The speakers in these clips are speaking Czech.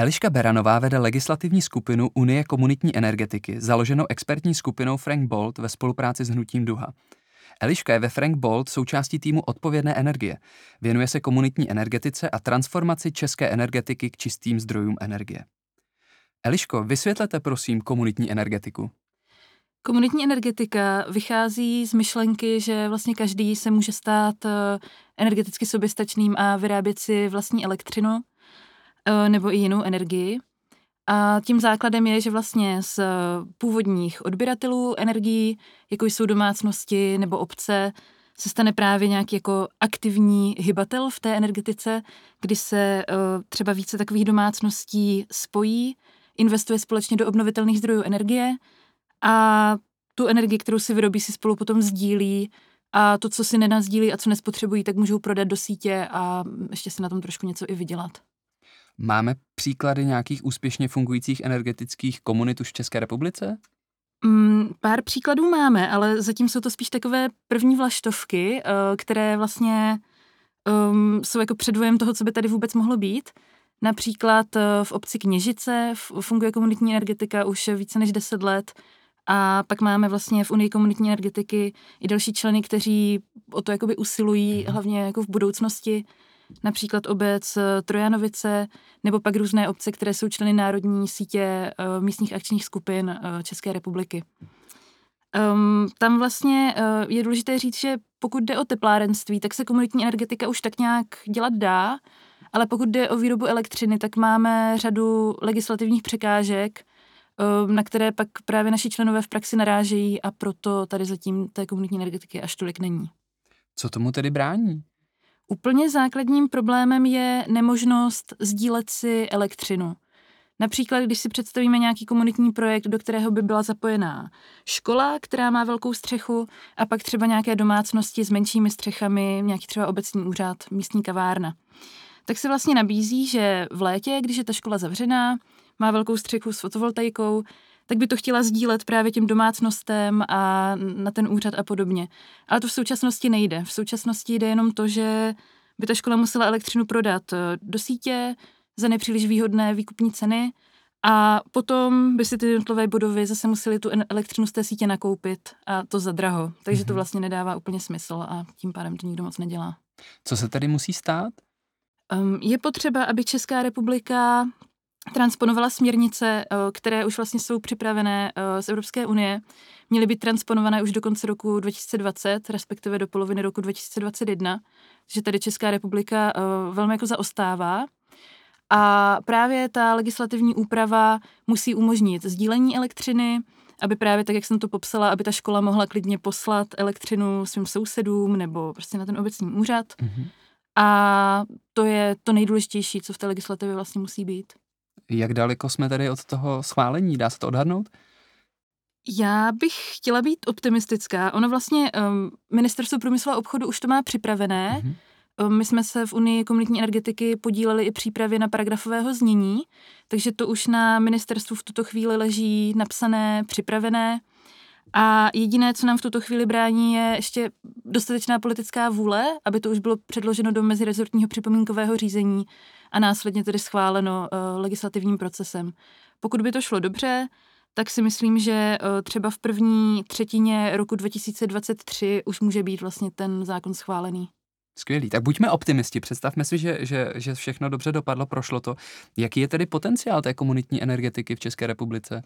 Eliška Beranová vede legislativní skupinu Unie komunitní energetiky, založenou expertní skupinou Frank Bolt ve spolupráci s Hnutím Duha. Eliška je ve Frank Bolt součástí týmu odpovědné energie. Věnuje se komunitní energetice a transformaci české energetiky k čistým zdrojům energie. Eliško, vysvětlete prosím komunitní energetiku. Komunitní energetika vychází z myšlenky, že vlastně každý se může stát eh, energeticky soběstačným a vyrábět si vlastní elektřinu nebo i jinou energii. A tím základem je, že vlastně z původních odběratelů energií, jako jsou domácnosti nebo obce, se stane právě nějaký jako aktivní hybatel v té energetice, kdy se třeba více takových domácností spojí, investuje společně do obnovitelných zdrojů energie a tu energii, kterou si vyrobí, si spolu potom sdílí a to, co si nenazdílí a co nespotřebují, tak můžou prodat do sítě a ještě si na tom trošku něco i vydělat. Máme příklady nějakých úspěšně fungujících energetických komunit už v České republice? Mm, pár příkladů máme, ale zatím jsou to spíš takové první vlaštovky, uh, které vlastně um, jsou jako předvojem toho, co by tady vůbec mohlo být. Například uh, v obci Kněžice funguje komunitní energetika už více než 10 let a pak máme vlastně v Unii komunitní energetiky i další členy, kteří o to jakoby usilují, mhm. hlavně jako v budoucnosti například obec eh, Trojanovice, nebo pak různé obce, které jsou členy Národní sítě eh, místních akčních skupin eh, České republiky. Um, tam vlastně uh, je důležité říct, že pokud jde o teplárenství, tak se komunitní energetika už tak nějak dělat dá, ale pokud jde o výrobu elektřiny, tak máme řadu legislativních překážek, um, na které pak právě naši členové v praxi narážejí a proto tady zatím té komunitní energetiky až tolik není. Co tomu tedy brání? Úplně základním problémem je nemožnost sdílet si elektřinu. Například, když si představíme nějaký komunitní projekt, do kterého by byla zapojená škola, která má velkou střechu, a pak třeba nějaké domácnosti s menšími střechami, nějaký třeba obecní úřad, místní kavárna. Tak se vlastně nabízí, že v létě, když je ta škola zavřená, má velkou střechu s fotovoltaikou, tak by to chtěla sdílet právě těm domácnostem a na ten úřad a podobně. Ale to v současnosti nejde. V současnosti jde jenom to, že by ta škola musela elektřinu prodat eh, do sítě za nepříliš výhodné výkupní ceny a potom by si ty jednotlivé budovy zase museli tu elektřinu z té sítě nakoupit a to za draho. Takže to mhm. vlastně nedává úplně smysl a tím pádem to nikdo moc nedělá. Co se tady musí stát? Um, je potřeba, aby Česká republika transponovala směrnice, eh, které už vlastně jsou připravené eh, z Evropské unie. Měly být transponované už do konce roku 2020, respektive do poloviny roku 2021, že tady Česká republika eh, velmi jako zaostává. A právě ta legislativní úprava musí umožnit sdílení elektřiny, aby právě tak, jak jsem to popsala, aby ta škola mohla klidně poslat elektřinu svým sousedům nebo prostě na ten obecní úřad. Mm-hmm. A to je to nejdůležitější, co v té legislativě vlastně musí být. Jak daleko jsme tedy od toho schválení? Dá se to odhadnout? Já bych chtěla být optimistická. Ono vlastně um, Ministerstvo průmyslu a obchodu už to má připravené. Mm-hmm. Um, my jsme se v Unii komunitní energetiky podíleli i přípravě na paragrafového znění, takže to už na ministerstvu v tuto chvíli leží napsané, připravené. A jediné, co nám v tuto chvíli brání, je ještě dostatečná politická vůle, aby to už bylo předloženo do mezirezortního připomínkového řízení a následně tedy schváleno uh, legislativním procesem. Pokud by to šlo dobře, tak si myslím, že uh, třeba v první třetině roku 2023 už může být vlastně ten zákon schválený. Skvělý. Tak buďme optimisti. Představme si, že, že, že všechno dobře dopadlo, prošlo to. Jaký je tedy potenciál té komunitní energetiky v České republice?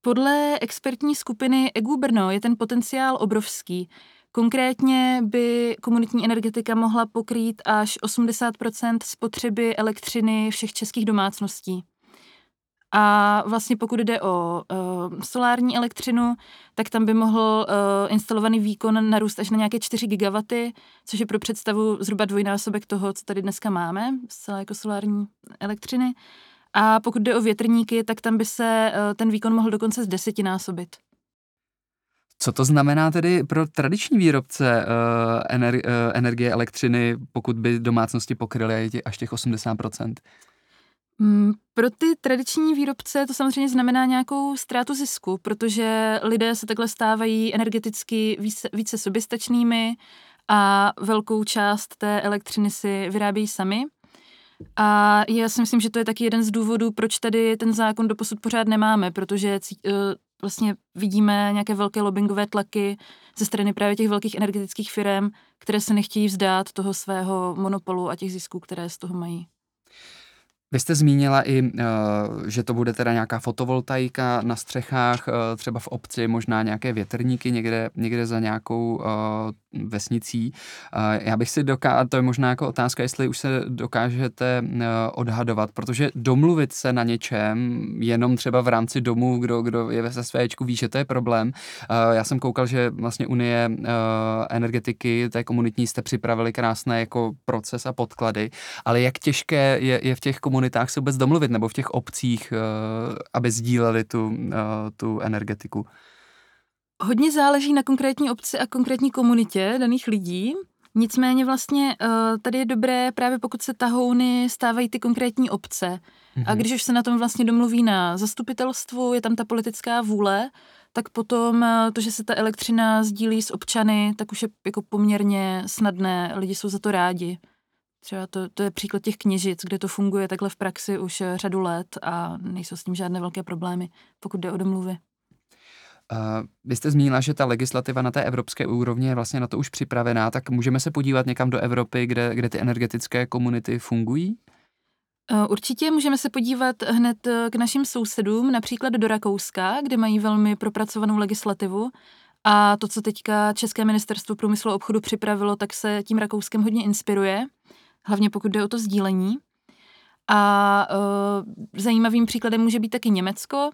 Podle expertní skupiny EGU Brno je ten potenciál obrovský. Konkrétně by komunitní energetika mohla pokrýt až 80% spotřeby elektřiny všech českých domácností. A vlastně pokud jde o uh, solární elektřinu, tak tam by mohl uh, instalovaný výkon narůst až na nějaké 4 gigawaty, což je pro představu zhruba dvojnásobek toho, co tady dneska máme, zcela jako solární elektřiny. A pokud jde o větrníky, tak tam by se uh, ten výkon mohl dokonce z desetinásobit. Co to znamená tedy pro tradiční výrobce uh, ener, uh, energie elektřiny, pokud by domácnosti pokryly až těch 80%? Mm, pro ty tradiční výrobce to samozřejmě znamená nějakou ztrátu zisku, protože lidé se takhle stávají energeticky více, více soběstačnými a velkou část té elektřiny si vyrábějí sami. A já si myslím, že to je taky jeden z důvodů, proč tady ten zákon doposud pořád nemáme, protože uh, vlastně vidíme nějaké velké lobbyingové tlaky ze strany právě těch velkých energetických firm, které se nechtějí vzdát toho svého monopolu a těch zisků, které z toho mají. Vy jste zmínila i, eh, že to bude teda nějaká fotovoltaika na střechách, eh, třeba v obci, možná nějaké větrníky někde, někde za nějakou eh, vesnicí. Já bych si dokázal, to je možná jako otázka, jestli už se dokážete odhadovat, protože domluvit se na něčem, jenom třeba v rámci domu, kdo, kdo je ve svéčku, ví, že to je problém. Já jsem koukal, že vlastně Unie energetiky, té komunitní, jste připravili krásné jako proces a podklady, ale jak těžké je, je v těch komunitách komunitách se vůbec domluvit nebo v těch obcích, eh, aby sdíleli tu, eh, tu energetiku? Hodně záleží na konkrétní obci a konkrétní komunitě daných lidí. Nicméně vlastně eh, tady je dobré právě pokud se tahouny stávají ty konkrétní obce. Mm-hmm. A mhm. když už se na tom vlastně domluví na zastupitelstvu, je tam ta politická vůle, tak potom to, že se ta elektřina sdílí s občany, tak už je jako poměrně snadné, lidi jsou za to rádi. Třeba to, to je příklad těch kněžic, kde to funguje takhle v praxi už eh, řadu let a nejsou s tím žádné velké problémy, pokud jde o domluvy. Uh, vy jste zmínila, že ta legislativa na té evropské úrovni je vlastně na to už připravená, tak můžeme se podívat někam do Evropy, kde, kde ty energetické komunity fungují? Uh, určitě můžeme se podívat hned k našim sousedům, například do Rakouska, kde mají velmi propracovanou legislativu. A to, co teďka České ministerstvo průmyslu a obchodu připravilo, tak se tím Rakouskem hodně inspiruje hlavně pokud jde o to sdílení. A uh, zajímavým příkladem může být taky Německo,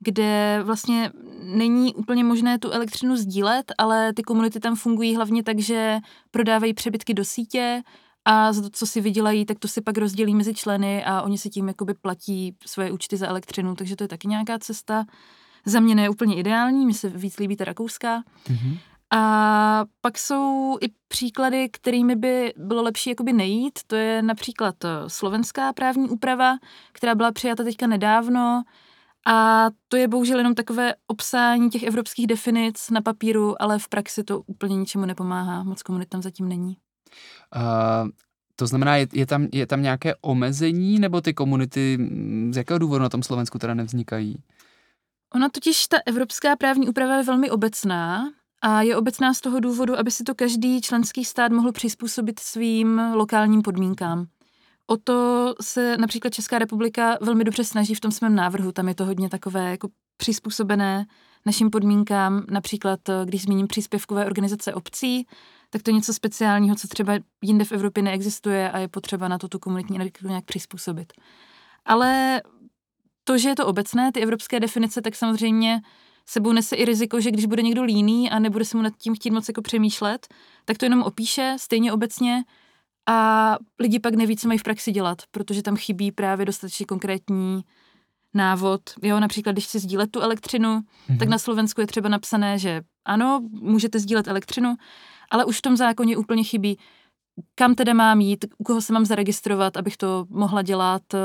kde vlastně není úplně možné tu elektřinu sdílet, ale ty komunity tam fungují hlavně tak, že prodávají přebytky do sítě a co si vydělají, tak to si pak rozdělí mezi členy a oni si tím jakoby platí svoje účty za elektřinu, takže to je taky nějaká cesta. Za mě ne úplně ideální, mi se víc líbí ta rakouská. Mm-hmm. A pak jsou i příklady, kterými by bylo lepší jakoby nejít. To je například eh, slovenská právní úprava, která byla přijata teďka nedávno. A to je bohužel jenom takové obsání těch evropských definic na papíru, ale v praxi to úplně ničemu nepomáhá. Moc komunit tam zatím není. Uh, to znamená, je, je, tam, je tam nějaké omezení, nebo ty komunity z jakého důvodu na tom Slovensku teda nevznikají? Ona totiž, ta evropská právní úprava je velmi obecná a je obecná z toho důvodu, aby si to každý členský stát mohl přizpůsobit svým lokálním podmínkám. O to se například Česká republika velmi dobře snaží v tom svém návrhu. Tam je to hodně takové jako přizpůsobené našim podmínkám. Například, když zmíním příspěvkové organizace obcí, tak to je něco speciálního, co třeba jinde v Evropě neexistuje a je potřeba na to tu komunitní energetiku nějak přizpůsobit. Ale to, že je to obecné, ty evropské definice, tak samozřejmě sebou nese i riziko, že když bude někdo líný a nebude se mu nad tím chtít moc jako přemýšlet, tak to jenom opíše stejně obecně a lidi pak neví, co mají v praxi dělat, protože tam chybí právě dostatečně konkrétní návod. Jo, například, když chci sdílet tu elektřinu, mm-hmm. tak na Slovensku je třeba napsané, že ano, můžete sdílet elektřinu, ale už v tom zákoně úplně chybí, kam teda mám jít, u koho se mám zaregistrovat, abych to mohla dělat, eh,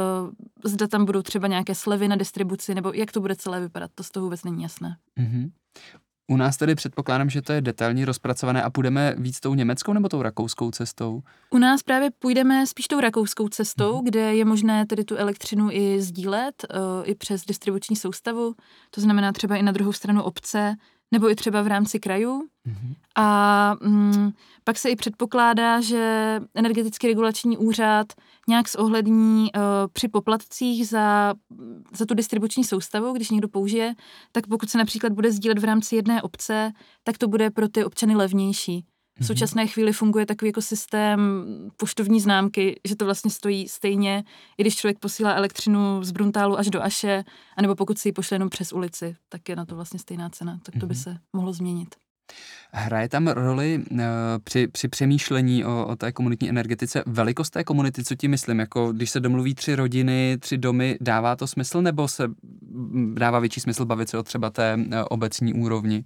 zda tam budou třeba nějaké slevy na distribuci, nebo jak to bude celé vypadat, to z toho vůbec není jasné. Mm-hmm. U nás tedy předpokládám, že to je detailně rozpracované a půjdeme víc tou německou nebo tou rakouskou cestou? U nás právě půjdeme spíš tou rakouskou cestou, mm-hmm. kde je možné tedy tu elektřinu i sdílet, uh, i přes distribuční soustavu, to znamená třeba i na druhou stranu obce, nebo i třeba v rámci krajů. Mm-hmm. A mm, pak se i předpokládá, že energetický regulační úřad nějak zohlední uh, při poplatcích za, za tu distribuční soustavu, když někdo použije, tak pokud se například bude sdílet v rámci jedné obce, tak to bude pro ty občany levnější. V mhm. současné chvíli funguje takový jako systém poštovní známky, že to vlastně stojí stejně, i když člověk posílá elektřinu z Bruntálu až do Aše, anebo pokud si ji pošle jenom přes ulici, tak je na to vlastně stejná cena. Tak to by mhm. se mohlo změnit. Hraje tam roli uh, při, při přemýšlení o, o té komunitní energetice velikost té komunity, co tím myslím? Jako když se domluví tři rodiny, tři domy, dává to smysl nebo se dává větší smysl bavit se o třeba té uh, obecní úrovni?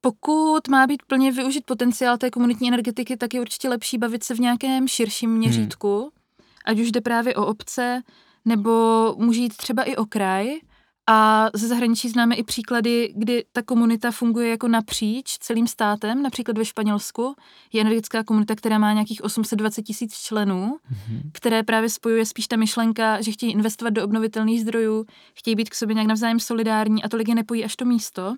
Pokud má být plně využit potenciál té komunitní energetiky, tak je určitě lepší bavit se v nějakém širším hmm. měřítku, hmm. ať už jde právě o obce, nebo může jít třeba i o kraj, A ze zahraničí známe i příklady, kdy ta komunita funguje jako napříč celým státem. Například ve Španělsku je energetická komunita, která má nějakých 820 tisíc členů, mm-hmm. které právě spojuje spíš ta myšlenka, že chtějí investovat do obnovitelných zdrojů, chtějí být k sobě nějak navzájem solidární a tolik je nepojí až to místo.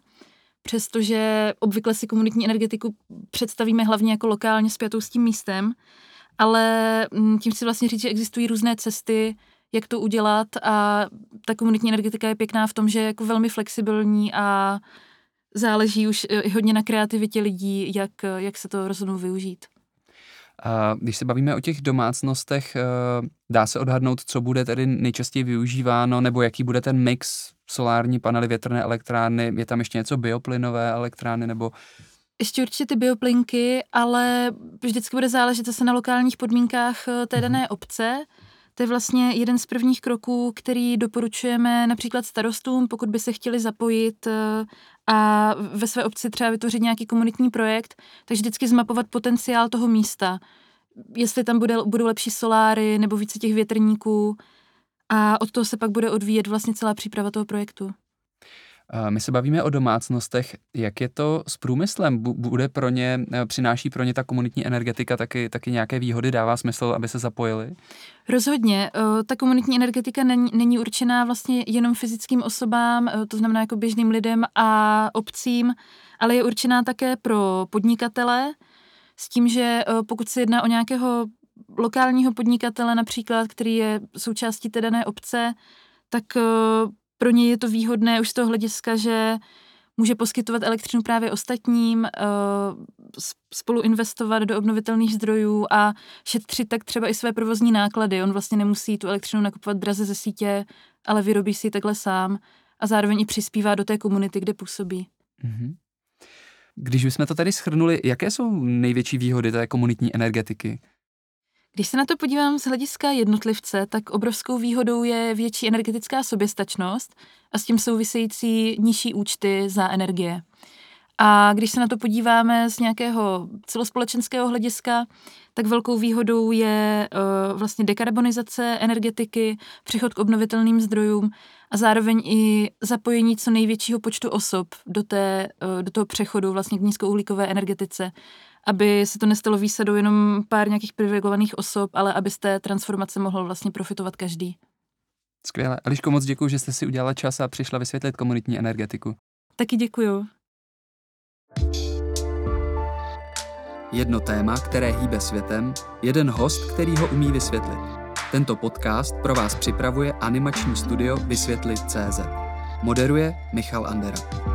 Přestože obvykle si komunitní energetiku představíme hlavně jako lokálně spjatou s tím místem, ale mm, tím si vlastně říct, že existují různé cesty, jak to udělat a ta komunitní energetika je pěkná v tom, že je jako velmi flexibilní a záleží už i hodně na kreativitě lidí, jak, jak se to rozhodnou využít. A když se bavíme o těch domácnostech, eh, dá se odhadnout, co bude tedy nejčastěji využíváno, nebo jaký bude ten mix solární panely, větrné elektrárny, je tam ještě něco bioplynové elektrárny, nebo ještě určitě ty bioplynky, ale vždycky bude záležet zase na lokálních podmínkách eh, té mhm. dané obce. To je vlastně jeden z prvních kroků, který doporučujeme například starostům, pokud by se chtěli zapojit eh, a ve své obci třeba vytvořit nějaký komunitní projekt, takže vždycky zmapovat potenciál toho místa. Jestli tam bude, budou lepší soláry nebo více těch větrníků a od toho se pak bude odvíjet vlastně celá příprava toho projektu. My se bavíme o domácnostech. Jak je to s průmyslem? Bude pro ně, eh, přináší pro ně ta komunitní energetika taky, taky nějaké výhody? Dává smysl, aby se zapojili? Rozhodně. Eh, ta komunitní energetika není, není určená vlastně jenom fyzickým osobám, eh, to znamená jako běžným lidem a obcím, ale je určená také pro podnikatele, s tím, že pokud se jedná o nějakého lokálního podnikatele například, který je součástí té dané obce, tak pro něj je to výhodné už z toho hlediska, že může poskytovat elektřinu právě ostatním, eh, spolu investovat do obnovitelných zdrojů a šetřit tak třeba i své provozní náklady. On vlastně nemusí tu elektřinu nakupovat draze ze sítě, ale vyrobí si ji takhle sám a zároveň i přispívá do té komunity, kde působí. Mm-hmm. Když bychom to tady schrnuli, jaké jsou největší výhody té komunitní energetiky? Když se na to podívám z hlediska jednotlivce, tak obrovskou výhodou je větší energetická soběstačnost a s tím související nižší účty za energie. A když se na to podíváme z nějakého celospolečenského hlediska, tak velkou výhodou je uh, vlastně dekarbonizace energetiky, přechod k obnovitelným zdrojům a zároveň i zapojení co největšího počtu osob do, té, uh, do toho přechodu vlastně k nízkouhlíkové energetice aby se to nestalo výsadou jenom pár nějakých privilegovaných osob, ale aby z té transformace mohl vlastně profitovat každý. Skvěle. Eliško, moc děkuji, že jste si udělala čas a přišla vysvětlit komunitní energetiku. Taky děkuju. Jedno téma, které hýbe světem, jeden host, který ho umí vysvětlit. Tento podcast pro vás připravuje animační studio Vysvětlit.cz. Moderuje Michal Andera.